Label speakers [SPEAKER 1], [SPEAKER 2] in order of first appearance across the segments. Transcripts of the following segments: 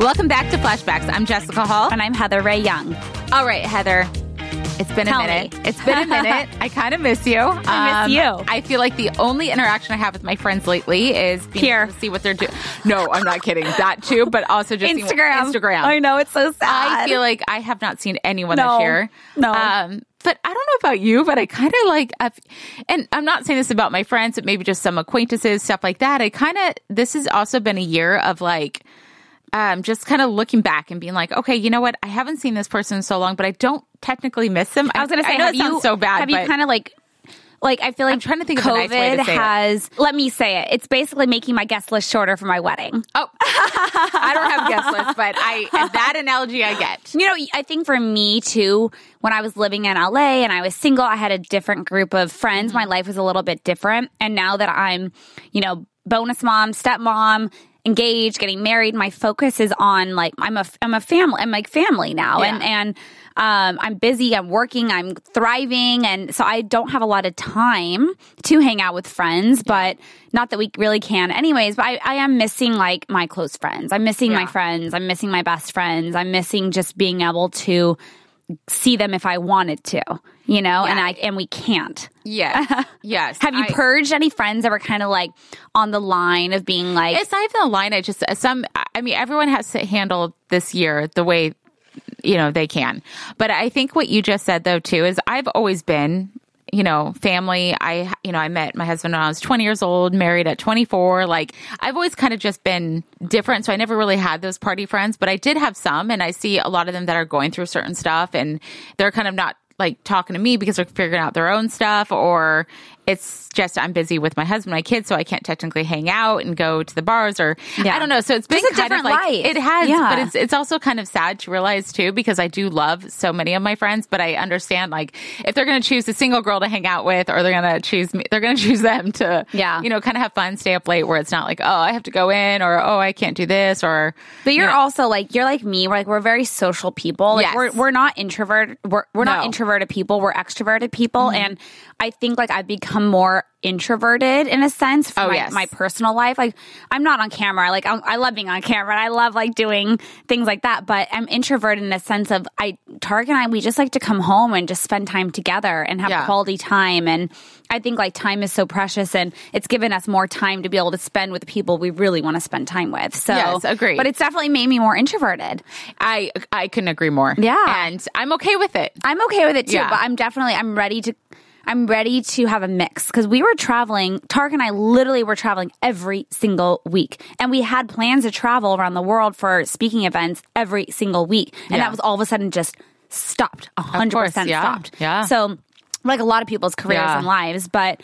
[SPEAKER 1] Welcome back to Flashbacks. I'm Jessica Hall.
[SPEAKER 2] And I'm Heather Rae Young.
[SPEAKER 1] All right, Heather. It's been
[SPEAKER 2] Tell
[SPEAKER 1] a minute.
[SPEAKER 2] me.
[SPEAKER 1] It's been a minute. I kind of miss you. Um,
[SPEAKER 2] I miss you.
[SPEAKER 1] I feel like the only interaction I have with my friends lately is being
[SPEAKER 2] Here.
[SPEAKER 1] to see what they're doing. No, I'm not kidding. That too, but also just
[SPEAKER 2] Instagram.
[SPEAKER 1] Instagram.
[SPEAKER 2] I know it's so sad.
[SPEAKER 1] I feel like I have not seen anyone
[SPEAKER 2] No.
[SPEAKER 1] this year.
[SPEAKER 2] No.
[SPEAKER 1] Um, but I don't know about you, but I kind of like, I've, and I'm not saying this about my friends, but maybe just some acquaintances, stuff like that. I kind of, this has also been a year of like, um, just kind of looking back and being like, okay, you know what? I haven't seen this person in so long, but I don't technically miss them.
[SPEAKER 2] I was going to say,
[SPEAKER 1] I know
[SPEAKER 2] have
[SPEAKER 1] it sounds
[SPEAKER 2] you
[SPEAKER 1] so bad.
[SPEAKER 2] Have you kind of like, like I feel like
[SPEAKER 1] trying to think of a
[SPEAKER 2] COVID
[SPEAKER 1] nice way to say it.
[SPEAKER 2] has. Let me say it. It's basically making my guest list shorter for my wedding.
[SPEAKER 1] oh, I don't have guest lists, but I that analogy I get.
[SPEAKER 2] You know, I think for me too, when I was living in LA and I was single, I had a different group of friends. Mm-hmm. My life was a little bit different. And now that I'm, you know, bonus mom, stepmom, engaged, getting married, my focus is on like I'm a I'm a family. I'm like family now.
[SPEAKER 1] Yeah.
[SPEAKER 2] And and um, I'm busy, I'm working, I'm thriving. And so I don't have a lot of time to hang out with friends, but not that we really can anyways. But I, I am missing like my close friends. I'm missing my friends. I'm missing my best friends. I'm missing just being able to see them if I wanted to, you know, and I, and we can't.
[SPEAKER 1] Yes, yes.
[SPEAKER 2] Have you
[SPEAKER 1] I-
[SPEAKER 2] purged any friends that were kind of like on the line of being like,
[SPEAKER 1] It's not even a line. Uh, I just some. I mean, everyone has to handle this year the way you know they can. But I think what you just said though too is I've always been you know family. I you know I met my husband when I was 20 years old, married at 24. Like I've always kind of just been different. So I never really had those party friends, but I did have some, and I see a lot of them that are going through certain stuff, and they're kind of not like talking to me because they're figuring out their own stuff or it's just I'm busy with my husband, my kids, so I can't technically hang out and go to the bars or
[SPEAKER 2] Yeah.
[SPEAKER 1] I don't know. So it's been
[SPEAKER 2] Just a
[SPEAKER 1] kind of like
[SPEAKER 2] life.
[SPEAKER 1] it has,
[SPEAKER 2] Yeah.
[SPEAKER 1] but it's it's also kind of sad to realize too because I do love so many of my friends, but I understand like if they're going to choose a single girl to hang out with or they're going to choose me, they're going to choose them to
[SPEAKER 2] Yeah.
[SPEAKER 1] you know kind of have fun, stay up late where it's not like oh I have to go in or oh I can't do this or
[SPEAKER 2] But you're
[SPEAKER 1] you know,
[SPEAKER 2] also like you're like me. We're like we're very social people. Like
[SPEAKER 1] Yes.
[SPEAKER 2] we're we're not introverted. We're we're
[SPEAKER 1] No.
[SPEAKER 2] not introverted people. We're extroverted people. Mm-hmm. And I think like I've become more introverted in a sense for
[SPEAKER 1] Oh,
[SPEAKER 2] my,
[SPEAKER 1] yes.
[SPEAKER 2] my personal life. Like I'm not on camera. Like I, I love being on camera. And I love like doing things like that. But I'm introverted in a sense of I Tarek and I we just like to come home and just spend time together and have
[SPEAKER 1] Yeah.
[SPEAKER 2] quality time. And I think like time is so precious and it's given us more time to be able to spend with the people we really want to spend time with. So
[SPEAKER 1] Yes, agreed.
[SPEAKER 2] But it's definitely made me more introverted.
[SPEAKER 1] I I couldn't agree more.
[SPEAKER 2] Yeah.
[SPEAKER 1] and I'm okay with it.
[SPEAKER 2] I'm okay with it too,
[SPEAKER 1] Yeah.
[SPEAKER 2] but I'm definitely I'm ready to I'm ready to have a mix because we were traveling. Tarek and I literally were traveling every single week, and we had plans to travel around the world for speaking events every single week, and
[SPEAKER 1] Yeah.
[SPEAKER 2] that was all of a sudden just stopped. A hundred percent
[SPEAKER 1] yeah,
[SPEAKER 2] stopped.
[SPEAKER 1] yeah.
[SPEAKER 2] So, like a lot of people's careers
[SPEAKER 1] Yeah.
[SPEAKER 2] and lives, but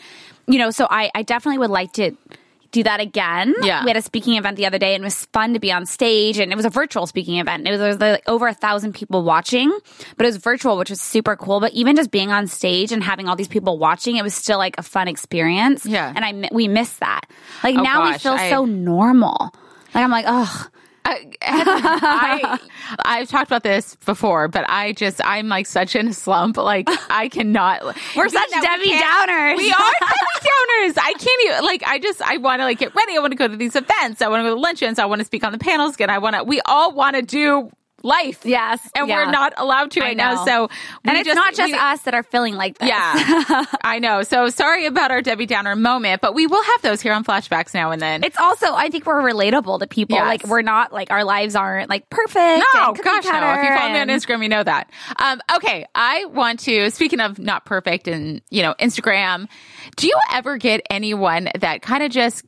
[SPEAKER 2] you know, so I I definitely would like to. Do that again.
[SPEAKER 1] Yeah.
[SPEAKER 2] We had a speaking event the other day and it was fun to be on stage and it was a virtual speaking event. It was, there was like over a thousand people watching, but it was virtual, which was super cool. But even just being on stage and having all these people watching, it was still like a fun experience.
[SPEAKER 1] Yeah.
[SPEAKER 2] And I, we miss that. Like
[SPEAKER 1] Oh,
[SPEAKER 2] now we feel
[SPEAKER 1] I-
[SPEAKER 2] so normal. Like I'm like, oh,
[SPEAKER 1] I I've talked about this before, but I just I'm like such in a slump. Like I cannot.
[SPEAKER 2] We're such
[SPEAKER 1] That we
[SPEAKER 2] Debbie Downers.
[SPEAKER 1] We are Debbie Downers. I can't even like. I just I want to like get ready. I want to go to these events. I want to go to luncheons. I want to speak on the panels again. I want to. We all want to do life.
[SPEAKER 2] Yes,
[SPEAKER 1] and
[SPEAKER 2] yeah.
[SPEAKER 1] we're not allowed to right now. So we
[SPEAKER 2] and it's not just
[SPEAKER 1] we-
[SPEAKER 2] us that are feeling like this.
[SPEAKER 1] Yeah, I know. So sorry about our Debbie Downer moment, but we will have those here on flashbacks now and then.
[SPEAKER 2] It's also, I think we're relatable to people.
[SPEAKER 1] Yes.
[SPEAKER 2] Like we're not like our lives aren't like perfect.
[SPEAKER 1] No, gosh, no. If you follow me on Instagram, you know that. Um, okay, I want to. Speaking of not perfect and you know Instagram, do you ever get anyone that kind of just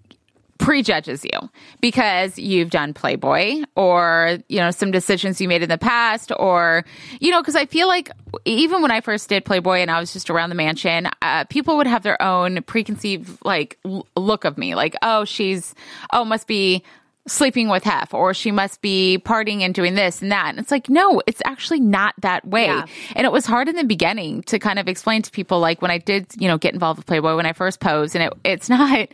[SPEAKER 1] prejudges you because you've done Playboy or you know some decisions you made in the past or you know because I feel like even when I first did Playboy and I was just around the mansion, uh, people would have their own preconceived like l- look of me, like oh she's oh must be sleeping with Hef or she must be partying and doing this and that. And it's like, no, it's actually not that way.
[SPEAKER 2] Yeah.
[SPEAKER 1] And it was hard in the beginning to kind of explain to people, like when I did, you know, get involved with Playboy when I first posed and it, it's not,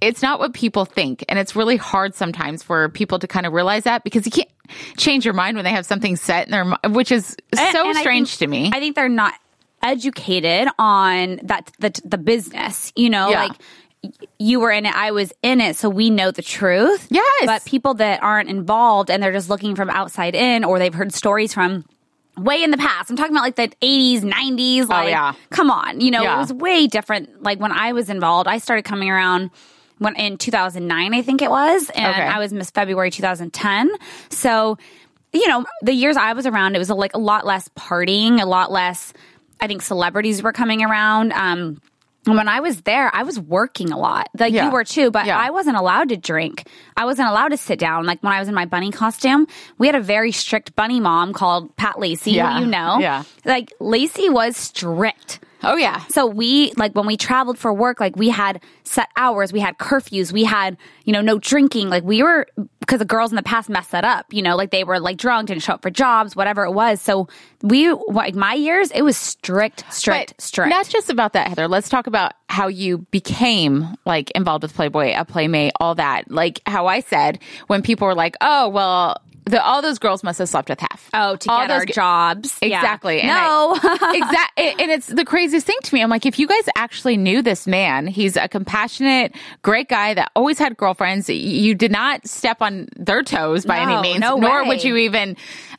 [SPEAKER 1] it's not what people think. And it's really hard sometimes for people to kind of realize that because you can't change your mind when they have something set in their mind, which is so
[SPEAKER 2] and I
[SPEAKER 1] strange
[SPEAKER 2] think-
[SPEAKER 1] to me.
[SPEAKER 2] I think they're not educated on that the the business. You know,
[SPEAKER 1] Yeah.
[SPEAKER 2] like you were in it, I was in it, so we know the truth.
[SPEAKER 1] Yes.
[SPEAKER 2] But people that aren't involved and they're just looking from outside in or they've heard stories from way in the past. I'm talking about like the 80s, 90s. Like,
[SPEAKER 1] Oh, yeah.
[SPEAKER 2] come on. You know,
[SPEAKER 1] Yeah.
[SPEAKER 2] it was way different. Like when I was involved, I started coming around when in 2009, I think it was, and
[SPEAKER 1] Okay.
[SPEAKER 2] I was Miss February 2010. So, you know, the years I was around, it was like a lot less partying, a lot less. I think celebrities were coming around. Um, and when I was there, I was working a lot. Like
[SPEAKER 1] Yeah.
[SPEAKER 2] you were too, but
[SPEAKER 1] Yeah.
[SPEAKER 2] I wasn't allowed to drink. I wasn't allowed to sit down. Like when I was in my bunny costume, we had a very strict bunny mom called Pat Lacey,
[SPEAKER 1] Yeah.
[SPEAKER 2] who you know.
[SPEAKER 1] Yeah.
[SPEAKER 2] Like Lacey was strict.
[SPEAKER 1] Oh yeah.
[SPEAKER 2] So we like when we traveled for work, like we had set hours, we had curfews, we had you know no drinking. Like we were because the girls in the past messed that up. You know, like they were like drunk, didn't show up for jobs, whatever it was. So we like my years, it was strict, strict,
[SPEAKER 1] But
[SPEAKER 2] strict.
[SPEAKER 1] Not just about that, Heather. Let's talk about how you became like involved with Playboy, a playmate, all that. Like how I said when people were like, "Oh, well, the, all those girls must have slept with Hef."
[SPEAKER 2] Oh, to
[SPEAKER 1] all
[SPEAKER 2] get our
[SPEAKER 1] those g-
[SPEAKER 2] jobs. Yeah.
[SPEAKER 1] Exactly. And
[SPEAKER 2] No.
[SPEAKER 1] exactly. And it's the craziest thing to me. I'm like, if you guys actually knew this man, he's a compassionate, great guy that always had girlfriends. You did not step on their toes by
[SPEAKER 2] No,
[SPEAKER 1] any means,
[SPEAKER 2] no
[SPEAKER 1] nor
[SPEAKER 2] way.
[SPEAKER 1] would you even.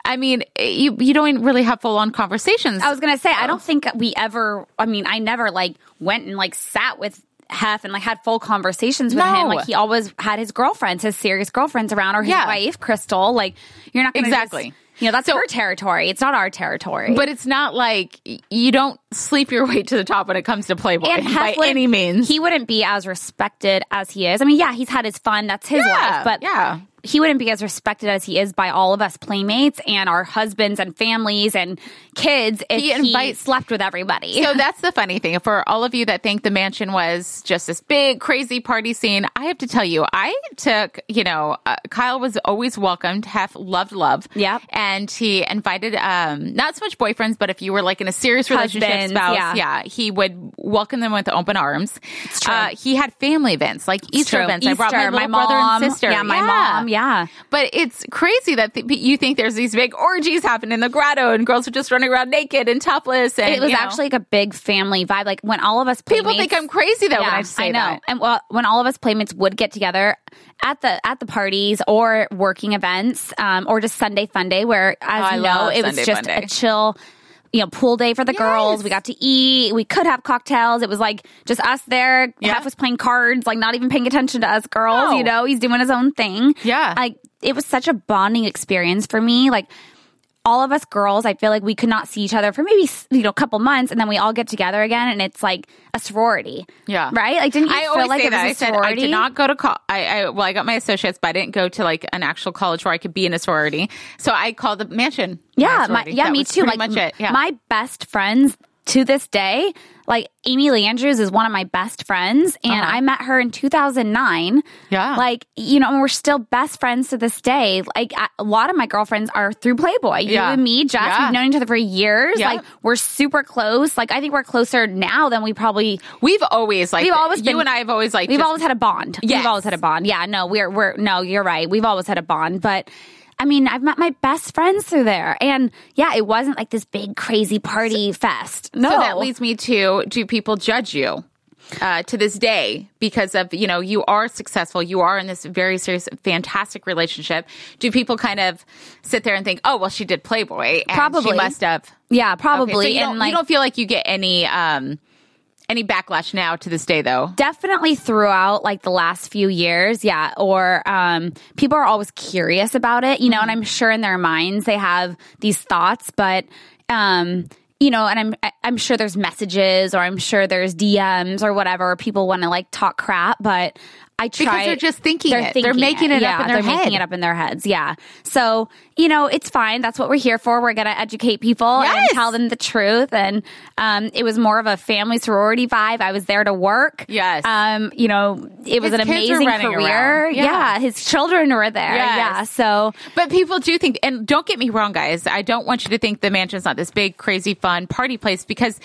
[SPEAKER 1] I mean, you you don't really have full on conversations.
[SPEAKER 2] I was gonna say, I don't think we ever. I mean, I never like went and like sat with Hef and like had full conversations with
[SPEAKER 1] No.
[SPEAKER 2] him. Like he always had his girlfriends, his serious girlfriends around, or his
[SPEAKER 1] Yeah.
[SPEAKER 2] wife, Crystal. Like you're not gonna just-
[SPEAKER 1] Exactly.
[SPEAKER 2] you know, that's
[SPEAKER 1] So-
[SPEAKER 2] her territory. It's not our territory.
[SPEAKER 1] But it's not like you don't sleep your way to the top when it comes to Playboy
[SPEAKER 2] and
[SPEAKER 1] by any means.
[SPEAKER 2] he wouldn't be as respected as he is. I mean, yeah, he's had his fun. That's his
[SPEAKER 1] Yeah,
[SPEAKER 2] life. But
[SPEAKER 1] yeah.
[SPEAKER 2] he wouldn't be as respected as he is by all of us playmates and our husbands and families and kids if
[SPEAKER 1] He
[SPEAKER 2] he,
[SPEAKER 1] invites-
[SPEAKER 2] slept with everybody.
[SPEAKER 1] So that's the funny thing. For all of you that think the mansion was just this big, crazy party scene, I have to tell you, I took, you know, uh, Kyle was always welcomed, Hef loved love.
[SPEAKER 2] Yeah.
[SPEAKER 1] And he invited, um, not so much boyfriends, but if you were like in a serious relationship Spouse,
[SPEAKER 2] yeah.
[SPEAKER 1] he would welcome them with open arms.
[SPEAKER 2] true.
[SPEAKER 1] Uh, he had family events, like Easter
[SPEAKER 2] True.
[SPEAKER 1] events. I brought my
[SPEAKER 2] Easter, my
[SPEAKER 1] brother
[SPEAKER 2] mom.
[SPEAKER 1] and sister.
[SPEAKER 2] Yeah, my mom. Yeah.
[SPEAKER 1] But it's crazy that th- you think there's these big orgies happening in the grotto and girls are just running around naked and topless. And
[SPEAKER 2] it was
[SPEAKER 1] you know.
[SPEAKER 2] actually like a big family vibe. Like when all of us
[SPEAKER 1] People think I'm crazy though when
[SPEAKER 2] Yeah,
[SPEAKER 1] I say
[SPEAKER 2] know.
[SPEAKER 1] that.
[SPEAKER 2] And well, when all of us playmates would get together at the at the parties or working events, um, or just Sunday fun day, where as
[SPEAKER 1] Oh, I
[SPEAKER 2] you know, it was
[SPEAKER 1] Sunday
[SPEAKER 2] just
[SPEAKER 1] fun day.
[SPEAKER 2] a chill. You know, pool day for the girls. We got to eat. We could have cocktails. It was like just us there.
[SPEAKER 1] Yeah.
[SPEAKER 2] Hef was playing cards, like not even paying attention to us girls.
[SPEAKER 1] No.
[SPEAKER 2] You know, he's doing his own thing.
[SPEAKER 1] Yeah.
[SPEAKER 2] like it was such a bonding experience for me. Like all of us girls, I feel like we could not see each other for maybe you know a couple months, and then we all get together again, and it's like a sorority.
[SPEAKER 1] Yeah.
[SPEAKER 2] right. Like, didn't you
[SPEAKER 1] I
[SPEAKER 2] feel
[SPEAKER 1] always
[SPEAKER 2] like
[SPEAKER 1] say
[SPEAKER 2] it was
[SPEAKER 1] that.
[SPEAKER 2] a
[SPEAKER 1] I said I did not go to call. I, I well, I got my associates, but I didn't go to like an actual college where I could be in a sorority. So I called the mansion.
[SPEAKER 2] Yeah, my, yeah,
[SPEAKER 1] That
[SPEAKER 2] me too.
[SPEAKER 1] Pretty
[SPEAKER 2] Like
[SPEAKER 1] much it. Yeah.
[SPEAKER 2] my best friends to this day, like Amy Leigh Andrews is one of my best friends, and
[SPEAKER 1] Uh-huh.
[SPEAKER 2] I met her in 2009.
[SPEAKER 1] Yeah.
[SPEAKER 2] like you know, and we're still best friends to this day. Like I- a lot of my girlfriends are through Playboy. You
[SPEAKER 1] Yeah.
[SPEAKER 2] and me, Jess,
[SPEAKER 1] Yeah.
[SPEAKER 2] we've known each other for years.
[SPEAKER 1] Yeah.
[SPEAKER 2] Like we're super close. Like I think we're closer now than we probably
[SPEAKER 1] we've always like
[SPEAKER 2] We've always been, you
[SPEAKER 1] and I have always like
[SPEAKER 2] We've
[SPEAKER 1] just-
[SPEAKER 2] always had a bond.
[SPEAKER 1] Yeah,
[SPEAKER 2] We've always had a bond. Yeah, no, we're we're no, you're right. We've always had a bond, but I mean, I've met my best friends through there, and yeah, it wasn't like this big crazy party fest. No,
[SPEAKER 1] So that leads me to do people judge you uh, to this day because of, you know, you are successful, you are in this very serious, fantastic relationship. Do people kind of sit there and think, oh, well, she did Playboy and
[SPEAKER 2] Probably.
[SPEAKER 1] she must have.
[SPEAKER 2] yeah,
[SPEAKER 1] Okay,
[SPEAKER 2] probably.
[SPEAKER 1] so you,
[SPEAKER 2] and
[SPEAKER 1] don't,
[SPEAKER 2] like,
[SPEAKER 1] you don't feel like you get any um, any backlash now to this day, though.
[SPEAKER 2] definitely throughout like the last few years yeah or um people are always curious about it you know and i'm sure in their minds they have these thoughts but um you know and i'm i'm sure there's messages or i'm sure there's dms or whatever people want to like talk crap but I try
[SPEAKER 1] they're just thinking it. They're making it up
[SPEAKER 2] yeah,
[SPEAKER 1] in their
[SPEAKER 2] they're making it up in their heads. Yeah. So you know, it's fine. That's what we're here for. We're gonna educate people
[SPEAKER 1] Yes.
[SPEAKER 2] and tell them the truth. And um, it was more of a family sorority vibe. I was there to work.
[SPEAKER 1] Yes.
[SPEAKER 2] Um, you know, it was
[SPEAKER 1] His
[SPEAKER 2] an amazing career.
[SPEAKER 1] Yeah.
[SPEAKER 2] Yeah. His children were there.
[SPEAKER 1] Yes.
[SPEAKER 2] Yeah. So
[SPEAKER 1] But people do think, and don't get me wrong, guys. I don't want you to think the mansion's not this big, crazy, fun party place because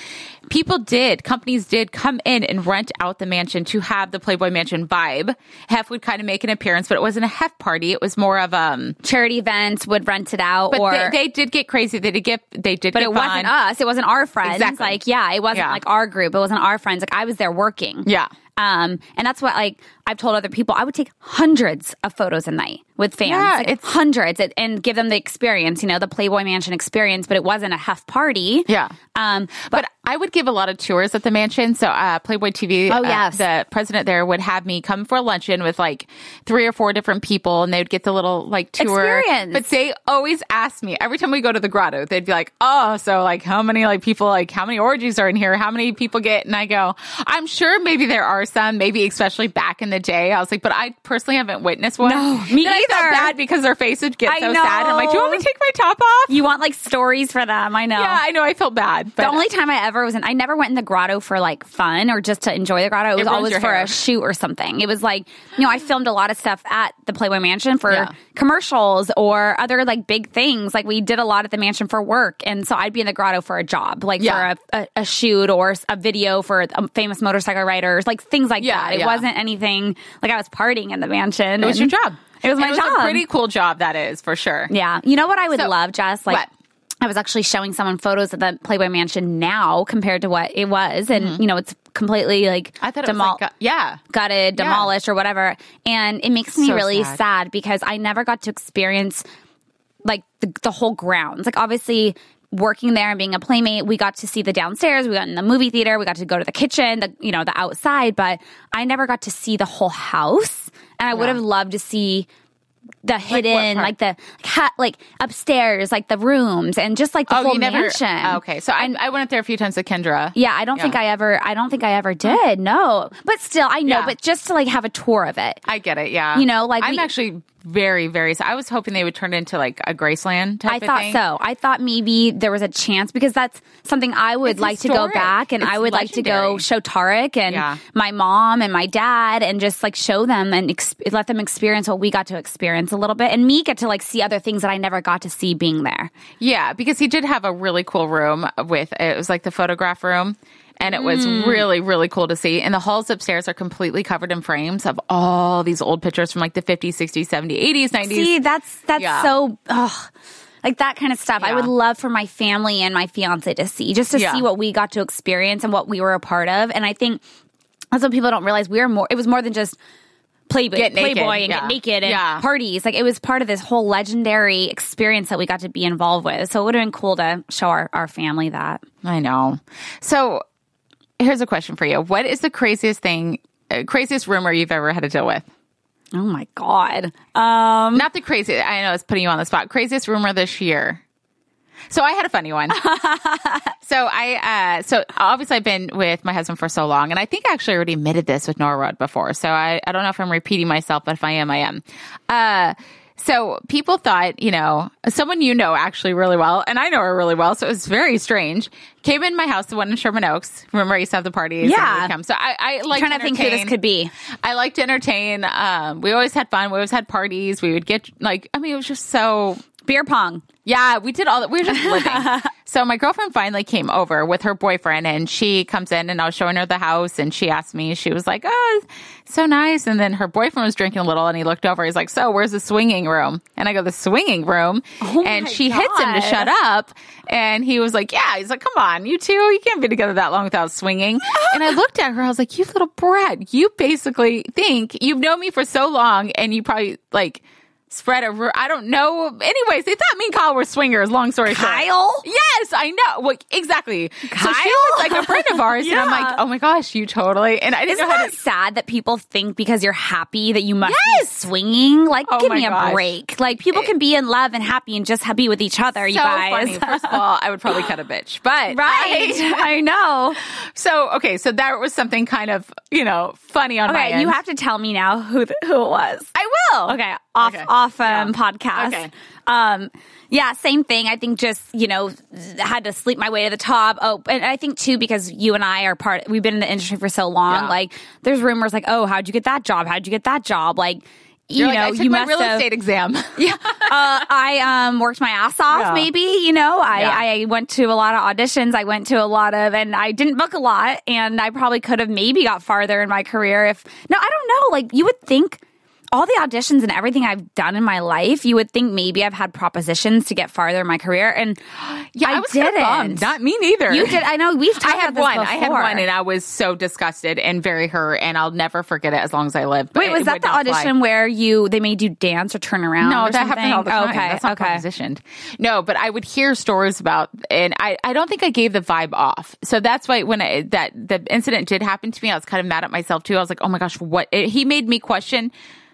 [SPEAKER 1] people did, companies did come in and rent out the mansion to have the Playboy Mansion vibe. Hef would kind of make an appearance, but it wasn't a Hef party. It was more of um.
[SPEAKER 2] charity events would rent it out
[SPEAKER 1] But
[SPEAKER 2] or
[SPEAKER 1] they, they did get crazy. They did get. They did.
[SPEAKER 2] but it wasn't us. It wasn't our friends.
[SPEAKER 1] Exactly.
[SPEAKER 2] Like, yeah, it wasn't
[SPEAKER 1] Yeah.
[SPEAKER 2] like our group. It wasn't our friends. Like I was there working.
[SPEAKER 1] Yeah.
[SPEAKER 2] Um, and that's what like I've told other people. I would take hundreds of photos a night with fans,
[SPEAKER 1] Yeah,
[SPEAKER 2] like,
[SPEAKER 1] it's-
[SPEAKER 2] hundreds, and, and give them the experience. You know, the Playboy Mansion experience, but it wasn't a Hef party.
[SPEAKER 1] Yeah.
[SPEAKER 2] Um, but,
[SPEAKER 1] But I would give a lot of tours at the mansion. So uh, Playboy TV,
[SPEAKER 2] Oh,
[SPEAKER 1] uh,
[SPEAKER 2] yes.
[SPEAKER 1] the president there would have me come for a luncheon with like three or four different people, and they would get the little like tour.
[SPEAKER 2] Experience.
[SPEAKER 1] But they always ask me every time we go to the grotto. They'd be like, "Oh, so like how many like people like how many orgies are in here? How many people get?" And I go, "I'm sure maybe there are some, maybe especially back in the day." I was like, "But I personally haven't witnessed one."
[SPEAKER 2] No, me
[SPEAKER 1] Then I felt
[SPEAKER 2] either.
[SPEAKER 1] bad because their face would get
[SPEAKER 2] I
[SPEAKER 1] so sad. I'm like, "Do you want me to take my top off?"
[SPEAKER 2] you want like stories for them. I know.
[SPEAKER 1] Yeah, I know. I felt bad. But
[SPEAKER 2] The only time I ever was in, I never went in the grotto for like fun or just to enjoy the grotto. It was
[SPEAKER 1] ruins
[SPEAKER 2] always for
[SPEAKER 1] hair.
[SPEAKER 2] a shoot or something. It was like, you know, I filmed a lot of stuff at the Playboy Mansion for
[SPEAKER 1] Yeah.
[SPEAKER 2] commercials or other like big things. Like we did a lot at the mansion for work. And so I'd be in the grotto for a job, like
[SPEAKER 1] Yeah.
[SPEAKER 2] for a, a, a shoot or a video for um, famous motorcycle riders, like things like
[SPEAKER 1] Yeah,
[SPEAKER 2] that. It wasn't anything like I was partying in the mansion.
[SPEAKER 1] It was your job.
[SPEAKER 2] It was my
[SPEAKER 1] And
[SPEAKER 2] job.
[SPEAKER 1] a pretty cool job that is for sure.
[SPEAKER 2] Yeah. You know what I would
[SPEAKER 1] So-
[SPEAKER 2] love, Jess? Like
[SPEAKER 1] What?
[SPEAKER 2] I was actually showing someone photos of the Playboy Mansion now compared to what it was, and you know it's completely like
[SPEAKER 1] Mm-hmm. I thought it
[SPEAKER 2] demol-
[SPEAKER 1] was like, yeah.
[SPEAKER 2] gutted, demolished, or whatever. And it makes me
[SPEAKER 1] So
[SPEAKER 2] really
[SPEAKER 1] sad.
[SPEAKER 2] sad. because I never got to experience like the, the whole grounds. Like obviously working there and being a playmate, we got to see the downstairs, we got in the movie theater, we got to go to the kitchen, the you know, the outside, but I never got to see the whole house. And I would have loved to see the hidden,
[SPEAKER 1] part?
[SPEAKER 2] like, the like upstairs, like the rooms, and just like the oh, whole
[SPEAKER 1] Oh, you never.
[SPEAKER 2] mansion.
[SPEAKER 1] Okay, so I, I went up there a few times with Kendra.
[SPEAKER 2] Yeah, I don't
[SPEAKER 1] Yeah.
[SPEAKER 2] think I ever. I don't think I ever did. No, but still, I know.
[SPEAKER 1] Yeah.
[SPEAKER 2] But just to like have a tour of it.
[SPEAKER 1] I get it. Yeah,
[SPEAKER 2] You know, like
[SPEAKER 1] I'm
[SPEAKER 2] we-
[SPEAKER 1] actually very, very. I was hoping they would turn it into like a Graceland type.
[SPEAKER 2] I thought
[SPEAKER 1] thing.
[SPEAKER 2] so. I thought maybe there was a chance because that's something I would
[SPEAKER 1] It's
[SPEAKER 2] like to go back and
[SPEAKER 1] It's
[SPEAKER 2] I would like to go show Tarek and
[SPEAKER 1] Yeah.
[SPEAKER 2] my mom and my dad and just like show them and ex- let them experience what we got to experience a little bit and me get to like see other things that I never got to see being there.
[SPEAKER 1] Yeah, because he did have a really cool room with it was like the photograph room. And it was
[SPEAKER 2] Mm.
[SPEAKER 1] really, really cool to see. And the halls upstairs are completely covered in frames of all these old pictures from like the 50s, 60s, 70s, 80s, 90s.
[SPEAKER 2] See, that's that's
[SPEAKER 1] Yeah.
[SPEAKER 2] so ugh, like that kind of stuff. I would love for my family and my fiance to see, just to
[SPEAKER 1] Yeah.
[SPEAKER 2] see what we got to experience and what we were a part of. And I think that's what people don't realize. we are more. It was more than just. Playboy,
[SPEAKER 1] Get naked,
[SPEAKER 2] Playboy and
[SPEAKER 1] yeah.
[SPEAKER 2] get naked and
[SPEAKER 1] Yeah.
[SPEAKER 2] parties. Like it was part of this whole legendary experience that we got to be involved with. So it would have been cool to show our, our family that.
[SPEAKER 1] I know. So here's a question for you. What is the craziest thing, uh, craziest rumor you've ever had to deal with?
[SPEAKER 2] Oh my God. Um,
[SPEAKER 1] Not the craziest. I know it's putting you on the spot. Craziest rumor this year. So I had a funny one. so I, uh, so obviously I've been with my husband for so long, and I think I actually already admitted this with Norwood before. So I, I don't know if I'm repeating myself, but if I am, I am. Uh, so people thought, you know, someone you know actually really well, and I know her really well, so it was very strange. Came in my house, the one in Sherman Oaks. Remember, I used to have the parties.
[SPEAKER 2] Yeah.
[SPEAKER 1] come. So I, I like
[SPEAKER 2] trying to think who this could be.
[SPEAKER 1] I like to entertain. Um, we always had fun. We always had parties. We would get like, I mean, it was just so.
[SPEAKER 2] Beer pong.
[SPEAKER 1] Yeah, we did all that. We were just living. So my girlfriend finally came over with her boyfriend, and she comes in, and I was showing her the house, and she asked me. She was like, "Oh, so nice." And then her boyfriend was drinking a little, and he looked over. He's like, "So, where's the swinging room?" And I go, "The swinging room."
[SPEAKER 2] Oh
[SPEAKER 1] and she hits him to shut up. And he was like, "Yeah." He's like, "Come on, you two, you can't be together that long without swinging." and I looked at her. I was like, "You little brat! You basically think you've known me for so long, and you probably like." Spread a ru- I don't know. Anyways, they thought me and Kyle were swingers. Long story short,
[SPEAKER 2] Kyle?
[SPEAKER 1] Yes, I know. Well, exactly. So she
[SPEAKER 2] Kyle?
[SPEAKER 1] was like a friend of ours, and I'm like, oh my gosh, you totally. And I didn't
[SPEAKER 2] Isn't
[SPEAKER 1] know how to.
[SPEAKER 2] sad that people think because you're happy that you must
[SPEAKER 1] Yes!
[SPEAKER 2] be swinging? Like,
[SPEAKER 1] Oh
[SPEAKER 2] give me a
[SPEAKER 1] gosh.
[SPEAKER 2] break. Like, people can be in love and happy and just be with each other, you guys.
[SPEAKER 1] funny. First of all, I would probably cut a bitch, but
[SPEAKER 2] right.
[SPEAKER 1] I-
[SPEAKER 2] I know.
[SPEAKER 1] so okay, so that was something kind of you know funny on my
[SPEAKER 2] Okay,
[SPEAKER 1] end.
[SPEAKER 2] you have to tell me now who th- who it was.
[SPEAKER 1] I will.
[SPEAKER 2] Okay, off
[SPEAKER 1] Okay.
[SPEAKER 2] off um,
[SPEAKER 1] Yeah.
[SPEAKER 2] podcast.
[SPEAKER 1] Okay.
[SPEAKER 2] Um, yeah, same thing. I think just you know had to sleep my way to the top. Oh, and I think too because you and I are part. We've been in the industry for so long.
[SPEAKER 1] Yeah.
[SPEAKER 2] Like, there's rumors like, oh, how'd you get that job? How'd you get that job? Like. You
[SPEAKER 1] You're like,
[SPEAKER 2] know,
[SPEAKER 1] I took
[SPEAKER 2] you
[SPEAKER 1] my real
[SPEAKER 2] have,
[SPEAKER 1] estate exam.
[SPEAKER 2] Yeah, uh, I um, worked my ass off.
[SPEAKER 1] Yeah.
[SPEAKER 2] Maybe you know, I. I went to a lot of auditions. I went to a lot of, and I didn't book a lot. And I probably could have maybe got farther in my career if. No, I don't know. Like you would think. All the auditions and everything I've done in my life, you would think maybe I've had propositions to get farther in my career, and
[SPEAKER 1] Yeah, I,
[SPEAKER 2] I
[SPEAKER 1] was
[SPEAKER 2] didn't.
[SPEAKER 1] bummed. Not me neither.
[SPEAKER 2] you did. I know we've
[SPEAKER 1] I had one. I had one, and I was so disgusted and very hurt, and I'll never forget it as long as I live.
[SPEAKER 2] Wait, was that the
[SPEAKER 1] not fly.
[SPEAKER 2] audition where you they made you dance or turn around?
[SPEAKER 1] No, that happened all the
[SPEAKER 2] something?
[SPEAKER 1] time.
[SPEAKER 2] Okay,
[SPEAKER 1] That's not
[SPEAKER 2] okay.
[SPEAKER 1] propositioned. No, but I would hear stories about, and I, I don't think I gave the vibe off. So that's why when I, that the incident did happen to me, I was kind of mad at myself too. I was like, oh my gosh, what? It, he made me question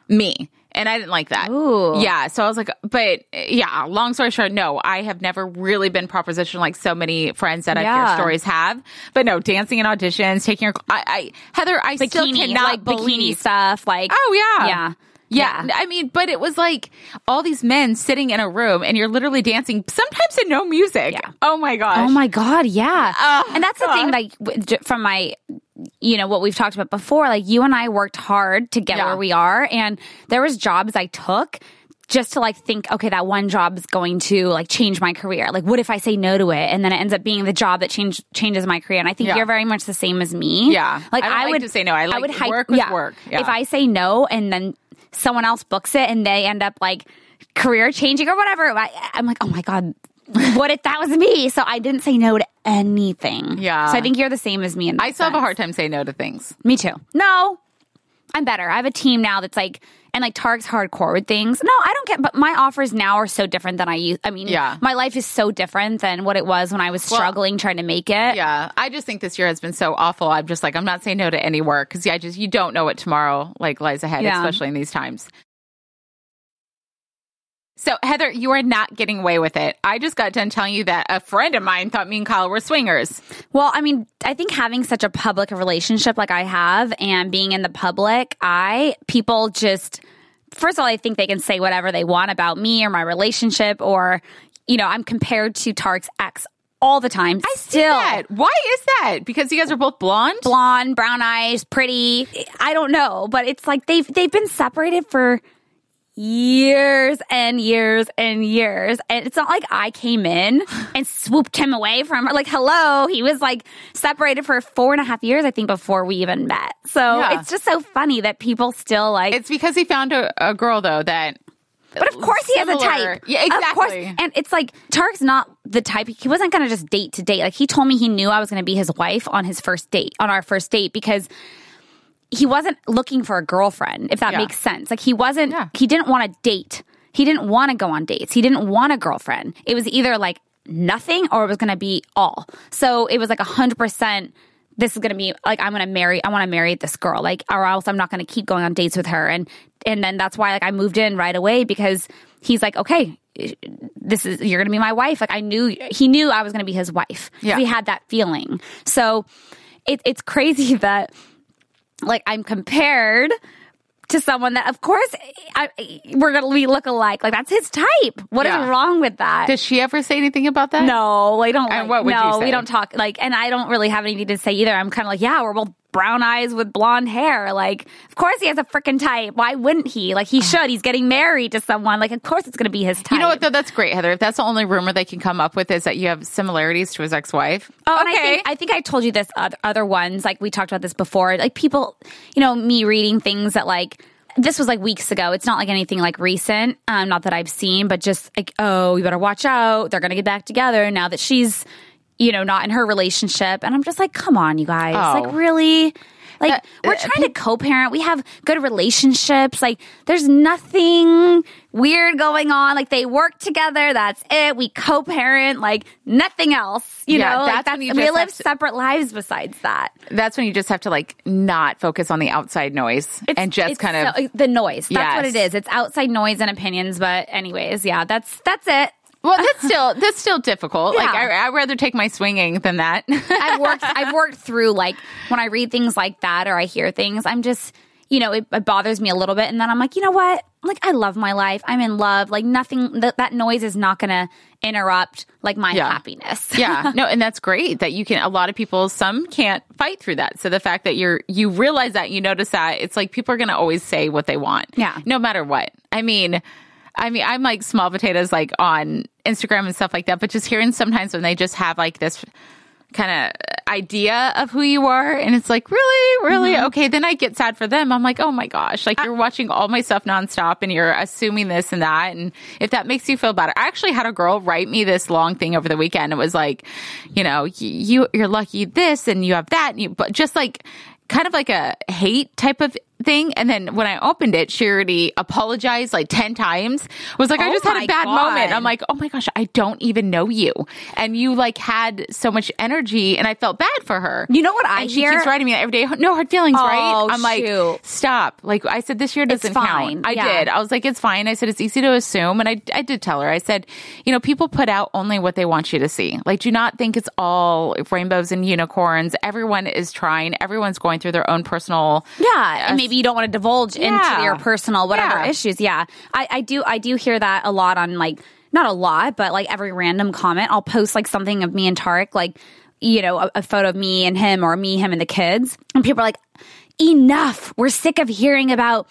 [SPEAKER 1] me. And I didn't like that.
[SPEAKER 2] Ooh.
[SPEAKER 1] Yeah. So I was like, but yeah, long story short, no, I have never really been propositioned like so many friends that I
[SPEAKER 2] Yeah.
[SPEAKER 1] hear stories have. But no, dancing in auditions, taking your, I, I Heather, I still
[SPEAKER 2] Bikini,
[SPEAKER 1] cannot
[SPEAKER 2] like
[SPEAKER 1] believe
[SPEAKER 2] bikini stuff, like
[SPEAKER 1] Oh yeah.
[SPEAKER 2] yeah.
[SPEAKER 1] Yeah.
[SPEAKER 2] Yeah.
[SPEAKER 1] I mean, but it was like all these men sitting in a room and you're literally dancing, sometimes to no music.
[SPEAKER 2] Yeah.
[SPEAKER 1] Oh my gosh.
[SPEAKER 2] Oh my god, yeah.
[SPEAKER 1] Oh,
[SPEAKER 2] and that's the thing, like from my, you know, what we've talked about before. Like you and I worked hard to get
[SPEAKER 1] Yeah.
[SPEAKER 2] where we are, and there was jobs I took just to like think, okay, that one job is going to like change my career. Like, what if I say no to it, and then it ends up being the job that change changes my career? And I think
[SPEAKER 1] Yeah.
[SPEAKER 2] you're very much the same as me.
[SPEAKER 1] Yeah.
[SPEAKER 2] like
[SPEAKER 1] I don't like
[SPEAKER 2] would
[SPEAKER 1] to say no. I like
[SPEAKER 2] would hype-
[SPEAKER 1] work with
[SPEAKER 2] yeah.
[SPEAKER 1] work. Yeah.
[SPEAKER 2] If I say no, and then someone else books it, and they end up like career changing or whatever, I, I'm like, oh my god. What if that was me? So I didn't say no to anything.
[SPEAKER 1] Yeah.
[SPEAKER 2] So I think you're the same as me.
[SPEAKER 1] I still have a hard time saying no to things.
[SPEAKER 2] Me too. No, I'm better. I have a team now that's like, and like Tarek's hardcore with things. No, I don't get, but my offers now are so different than I used. I mean,
[SPEAKER 1] Yeah.
[SPEAKER 2] my life is so different than what it was when I was struggling trying to make it.
[SPEAKER 1] Yeah. I just think this year has been so awful. I'm just like, I'm not saying no to any work because yeah, I just, you don't know what tomorrow like lies ahead,
[SPEAKER 2] Yeah.
[SPEAKER 1] especially in these times. So, Heather, you are not getting away with it. I just got done telling you that a friend of mine thought me and Kyle were swingers.
[SPEAKER 2] Well, I mean, I think having such a public relationship like I have and being in the public eye, people just, first of all, I think they can say whatever they want about me or my relationship or, you know, I'm compared to Tarek's ex all the time. I still.
[SPEAKER 1] That. Why is that? Because you guys are both blonde?
[SPEAKER 2] blonde, brown eyes, pretty. I don't know, but it's like they've they've been separated for years and years and years. And it's not like I came in and swooped him away from her. Like, hello, he was like separated for four and a half years, I think, before we even met. So
[SPEAKER 1] Yeah.
[SPEAKER 2] it's just so funny that people still like.
[SPEAKER 1] It's because he found a, a girl though that.
[SPEAKER 2] but of course he has a
[SPEAKER 1] similar-
[SPEAKER 2] type.
[SPEAKER 1] Yeah,
[SPEAKER 2] Of course.
[SPEAKER 1] exactly.
[SPEAKER 2] And it's like Tarek's not the type. He wasn't going to just date to date. Like he told me he knew I was going to be his wife on his first date, on our first date, because he wasn't looking for a girlfriend, if that
[SPEAKER 1] Yeah.
[SPEAKER 2] makes sense. Like he wasn't,
[SPEAKER 1] Yeah.
[SPEAKER 2] he didn't want to date. He didn't want to go on dates. He didn't want a girlfriend. It was either like nothing or it was going to be all. So it was like a hundred percent. This is going to be like I'm going to marry. I want to marry this girl, like, or else I'm not going to keep going on dates with her. And and then that's why like I moved in right away because he's like, okay, this is you're going to be my wife. Like I knew he knew I was going to be his wife.
[SPEAKER 1] Yeah.
[SPEAKER 2] he had that feeling. So it, it's crazy that like I'm compared to someone that, of course, I, we're gonna we look alike. Like that's his type. What is
[SPEAKER 1] Yeah.
[SPEAKER 2] wrong with that?
[SPEAKER 1] Does she ever say anything about that?
[SPEAKER 2] no, I don't.
[SPEAKER 1] And
[SPEAKER 2] Like,
[SPEAKER 1] what would you
[SPEAKER 2] no,
[SPEAKER 1] say?
[SPEAKER 2] we don't talk like, and I don't really have anything to say either. I'm kind of like, yeah, we're both brown eyes with blonde hair. Like, of course he has a freaking type. Why wouldn't he? Like, he should. He's getting married to someone. Like, of course it's gonna be his type.
[SPEAKER 1] You know what though? That's great, Heather. If that's the only rumor they can come up with is that you have similarities to his ex-wife.
[SPEAKER 2] Oh, and I think I think I told you this other, other ones. Like we talked about this before. Like people, you know, me reading things that like this was like weeks ago. It's not like anything like recent. Um, not that I've seen, but just like oh, you better watch out. They're gonna get back together now that she's, you know, not in her relationship. And I'm just like, come on, you guys.
[SPEAKER 1] Oh.
[SPEAKER 2] Like really. Like
[SPEAKER 1] Uh,
[SPEAKER 2] we're
[SPEAKER 1] uh,
[SPEAKER 2] trying to co-parent. We have good relationships. Like there's nothing weird going on. Like they work together. That's it. We co-parent. Like nothing else. You
[SPEAKER 1] Yeah,
[SPEAKER 2] know, like
[SPEAKER 1] that's
[SPEAKER 2] that's
[SPEAKER 1] when you
[SPEAKER 2] we live
[SPEAKER 1] to-
[SPEAKER 2] separate lives besides that.
[SPEAKER 1] That's when you just have to like not focus on the outside noise and just
[SPEAKER 2] It's
[SPEAKER 1] kind of
[SPEAKER 2] so- the noise. That's what it is. It's outside noise and opinions. But anyways, yeah, that's that's it.
[SPEAKER 1] Well, that's still that's still difficult. Like
[SPEAKER 2] Yeah.
[SPEAKER 1] I, I'd rather take my swinging than that.
[SPEAKER 2] I've worked I've worked through like when I read things like that or I hear things, I'm just you know, it, it bothers me a little bit and then I'm like, you know what? Like I love my life. I'm in love. Like nothing that that noise is not gonna interrupt like my
[SPEAKER 1] Yeah.
[SPEAKER 2] happiness.
[SPEAKER 1] yeah, no, and that's great that you can. A lot of people, some can't fight through that. So the fact that you're you realize that you notice that it's like people are going to always say what they want.
[SPEAKER 2] Yeah.
[SPEAKER 1] no matter what. I mean. I mean, I'm like small potatoes, like on Instagram and stuff like that. But just hearing sometimes when they just have like this kind of idea of who you are. And it's like, really? Really?
[SPEAKER 2] Mm-hmm.
[SPEAKER 1] Okay. Then I get sad for them. I'm like, oh my gosh, like you're watching all my stuff nonstop and you're assuming this and that. And if that makes you feel better, I actually had a girl write me this long thing over the weekend. It was like, you know, y- you, you're lucky this and you have that. And you, but just like, kind of like a hate type of thing. And then when I opened it, she already apologized like 10 times. Was like, I
[SPEAKER 2] Oh
[SPEAKER 1] just had a bad
[SPEAKER 2] God.
[SPEAKER 1] moment. I'm like, oh my gosh, I don't even know you. And you like had so much energy and I felt bad for her.
[SPEAKER 2] You know what I
[SPEAKER 1] and she keeps writing me every day. No hard feelings, right?
[SPEAKER 2] Oh,
[SPEAKER 1] I'm like,
[SPEAKER 2] shoot.
[SPEAKER 1] stop. Like I said, this year doesn't count. I
[SPEAKER 2] Yeah.
[SPEAKER 1] did. I was like, it's fine. I said, it's easy to assume. And I, I did tell her, I said, you know, people put out only what they want you to see. Like, do not think it's all rainbows and unicorns. Everyone is trying. Everyone's going through their own personal.
[SPEAKER 2] Yeah, and maybe you don't want to divulge
[SPEAKER 1] Yeah.
[SPEAKER 2] into your personal whatever
[SPEAKER 1] Yeah.
[SPEAKER 2] issues. Yeah, I, I do. I do hear that a lot on like not a lot, but like every random comment, I'll post like something of me and Tarek, like you know, a, a photo of me and him, or me, him, and the kids, and people are like, "Enough! We're sick of hearing about."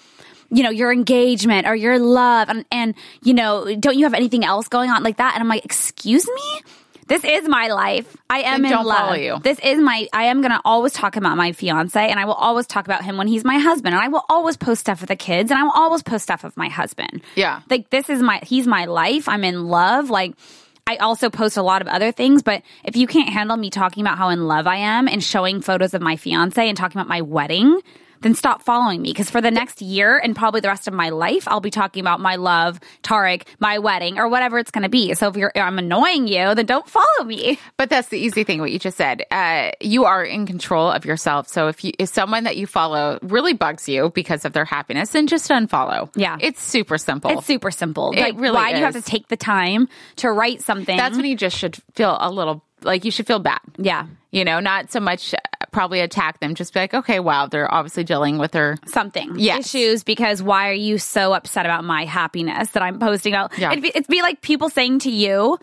[SPEAKER 2] You know, your engagement or your love, and, and you know, don't you have anything else going on like that? And I'm like, excuse me, this is my life. I am
[SPEAKER 1] Then
[SPEAKER 2] in
[SPEAKER 1] don't
[SPEAKER 2] love.
[SPEAKER 1] follow you.
[SPEAKER 2] This is my, I am going to always talk about my fiance and I will always talk about him when he's my husband. And I will always post stuff with the kids and I will always post stuff of my husband.
[SPEAKER 1] Yeah.
[SPEAKER 2] Like this is my, he's my life. I'm in love. Like, I also post a lot of other things, but if you can't handle me talking about how in love I am and showing photos of my fiance and talking about my wedding, then stop following me. Because for the next year and probably the rest of my life, I'll be talking about my love, Tarek, my wedding, or whatever it's going to be. So if you're, I'm annoying you, then don't follow me.
[SPEAKER 1] But that's the easy thing. What you just said, uh, you are in control of yourself. So if you, if someone that you follow really bugs you because of their happiness, then just unfollow.
[SPEAKER 2] Yeah.
[SPEAKER 1] it's super simple.
[SPEAKER 2] It's super simple.
[SPEAKER 1] It
[SPEAKER 2] like,
[SPEAKER 1] really
[SPEAKER 2] why do you have to take the time to write something?
[SPEAKER 1] That's when you just should feel a little like you should feel bad.
[SPEAKER 2] yeah,
[SPEAKER 1] You know, not so much probably attack them. Just be like, okay, wow, they're obviously dealing with their.
[SPEAKER 2] something.
[SPEAKER 1] Yes.
[SPEAKER 2] Issues because why are you so upset about my happiness that I'm posting about?
[SPEAKER 1] Yeah.
[SPEAKER 2] It'd, be, it'd be like people saying to you,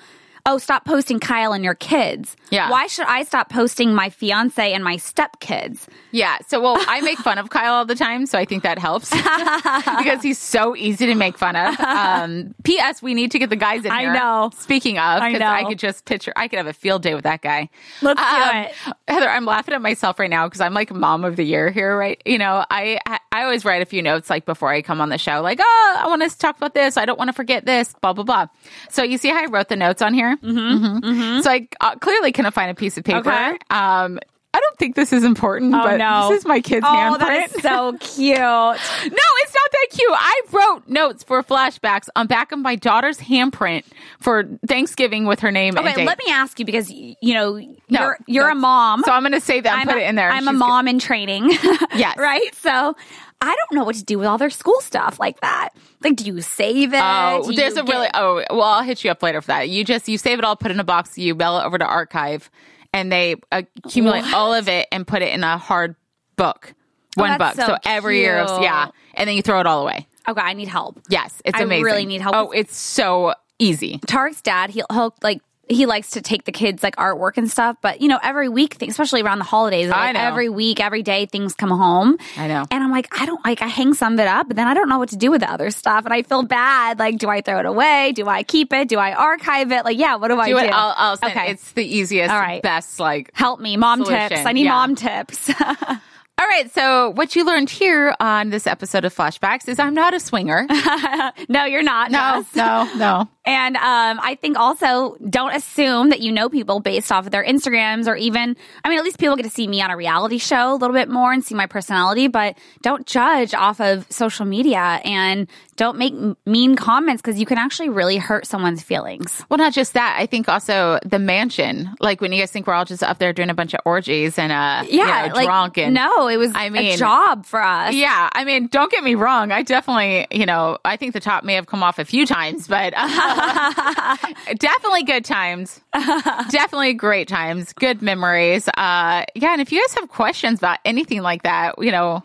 [SPEAKER 2] oh, stop posting Kyle and your kids.
[SPEAKER 1] Yeah.
[SPEAKER 2] Why should I stop posting my fiance and my stepkids?
[SPEAKER 1] Yeah. So, well, I make fun of Kyle all the time, so I think that helps because he's so easy to make fun of. Um, P.S. We need to get the guys in
[SPEAKER 2] I know.
[SPEAKER 1] Speaking of,
[SPEAKER 2] I
[SPEAKER 1] 'cause
[SPEAKER 2] know.
[SPEAKER 1] I could just picture. I could have a field day with that guy.
[SPEAKER 2] Let's do
[SPEAKER 1] Um,
[SPEAKER 2] it.
[SPEAKER 1] Heather, I'm laughing at myself right now because I'm like mom of the year here, right? You know, I I always write a few notes like before I come on the show, like, oh, I want to talk about this. I don't want to forget this. Blah blah blah. So you see how I wrote the notes on here? Mm-hmm. So I uh, clearly couldn't find a piece of paper.
[SPEAKER 2] Okay.
[SPEAKER 1] Um, I don't think this is important,
[SPEAKER 2] Oh,
[SPEAKER 1] but
[SPEAKER 2] no.
[SPEAKER 1] this is my kid's
[SPEAKER 2] Oh,
[SPEAKER 1] handprint.
[SPEAKER 2] that is so cute.
[SPEAKER 1] no, it's not that cute. I wrote notes for flashbacks on back of my daughter's handprint for Thanksgiving with her name. and
[SPEAKER 2] Okay, let me ask you because you know
[SPEAKER 1] No,
[SPEAKER 2] you're you're a mom.
[SPEAKER 1] So I'm going to say that and
[SPEAKER 2] I'm
[SPEAKER 1] put
[SPEAKER 2] a-
[SPEAKER 1] it in there.
[SPEAKER 2] I'm a
[SPEAKER 1] She's
[SPEAKER 2] mom in training.
[SPEAKER 1] Yes.
[SPEAKER 2] right? So I don't know what to do with all their school stuff like that. Like, do you save it?
[SPEAKER 1] Oh,
[SPEAKER 2] Do
[SPEAKER 1] there's a really
[SPEAKER 2] get-
[SPEAKER 1] oh well, I'll hit you up later for that. You just you save it all, put it in a box, you mail it over to Artkive, and they accumulate
[SPEAKER 2] What?
[SPEAKER 1] all of it and put it in a hard book, oh, one
[SPEAKER 2] Oh,
[SPEAKER 1] book.
[SPEAKER 2] so
[SPEAKER 1] every year,
[SPEAKER 2] cute.
[SPEAKER 1] yeah, and then you throw it all away.
[SPEAKER 2] Okay, I need help.
[SPEAKER 1] Yes, it's
[SPEAKER 2] I
[SPEAKER 1] amazing.
[SPEAKER 2] really need help.
[SPEAKER 1] Oh, it's so easy.
[SPEAKER 2] Tarek's dad, he'll, he'll like he likes to take the kids like artwork and stuff, but you know, every week, especially around the holidays,
[SPEAKER 1] I
[SPEAKER 2] like, every week, every day, things come home.
[SPEAKER 1] I know.
[SPEAKER 2] and I'm like, I don't like. I hang some of it up, but then I don't know what to do with the other stuff, and I feel bad. Like, do I throw it away? Do I keep it? Do I archive it? Like, yeah, what do I
[SPEAKER 1] Do
[SPEAKER 2] do?
[SPEAKER 1] it. I'll, I'll send
[SPEAKER 2] okay,
[SPEAKER 1] It's the easiest,
[SPEAKER 2] All right.
[SPEAKER 1] best. Like
[SPEAKER 2] help me, mom
[SPEAKER 1] Solution,
[SPEAKER 2] tips. I need
[SPEAKER 1] yeah.
[SPEAKER 2] mom tips.
[SPEAKER 1] all right. So what you learned here on this episode of Flashbacks is I'm not a swinger.
[SPEAKER 2] no, you're not.
[SPEAKER 1] No,
[SPEAKER 2] Jess.
[SPEAKER 1] no, no.
[SPEAKER 2] And um, I think also don't assume that you know people based off of their Instagrams or even, I mean, at least people get to see me on a reality show a little bit more and see my personality, but don't judge off of social media and don't make mean comments because you can actually really hurt someone's feelings.
[SPEAKER 1] Well, not just that. I think also the mansion. Like when you guys think we're all just up there doing a bunch of orgies and uh, you
[SPEAKER 2] Yeah,
[SPEAKER 1] know,
[SPEAKER 2] like
[SPEAKER 1] drunk and
[SPEAKER 2] no, it was
[SPEAKER 1] I mean-
[SPEAKER 2] a job for us.
[SPEAKER 1] Yeah, I mean, don't get me wrong. I definitely, you know, I think the top may have come off a few times, but uh, definitely good times. definitely great times, good memories. Uh, yeah, and if you guys have questions about anything like that, you know,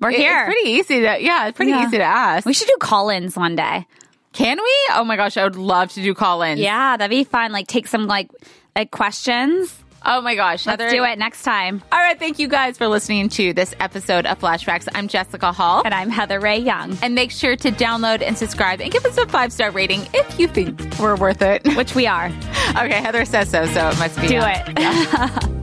[SPEAKER 2] We're
[SPEAKER 1] it-
[SPEAKER 2] here.
[SPEAKER 1] It's pretty easy to, yeah, it's pretty
[SPEAKER 2] Yeah.
[SPEAKER 1] easy to ask.
[SPEAKER 2] We should do call-ins one day.
[SPEAKER 1] Can we? Oh my gosh, I would love to do call-ins.
[SPEAKER 2] Yeah, that'd be fun. Like take some like like questions.
[SPEAKER 1] Oh my gosh,
[SPEAKER 2] Let's do it next time.
[SPEAKER 1] All right, thank you guys for listening to this episode of Flashbacks. I'm Jessica Hall.
[SPEAKER 2] And I'm Heather Rae Young.
[SPEAKER 1] And make sure to download and subscribe and give us a five star rating if you think we're worth it.
[SPEAKER 2] Which we are.
[SPEAKER 1] Okay, Heather says so, so it must be.
[SPEAKER 2] Do it.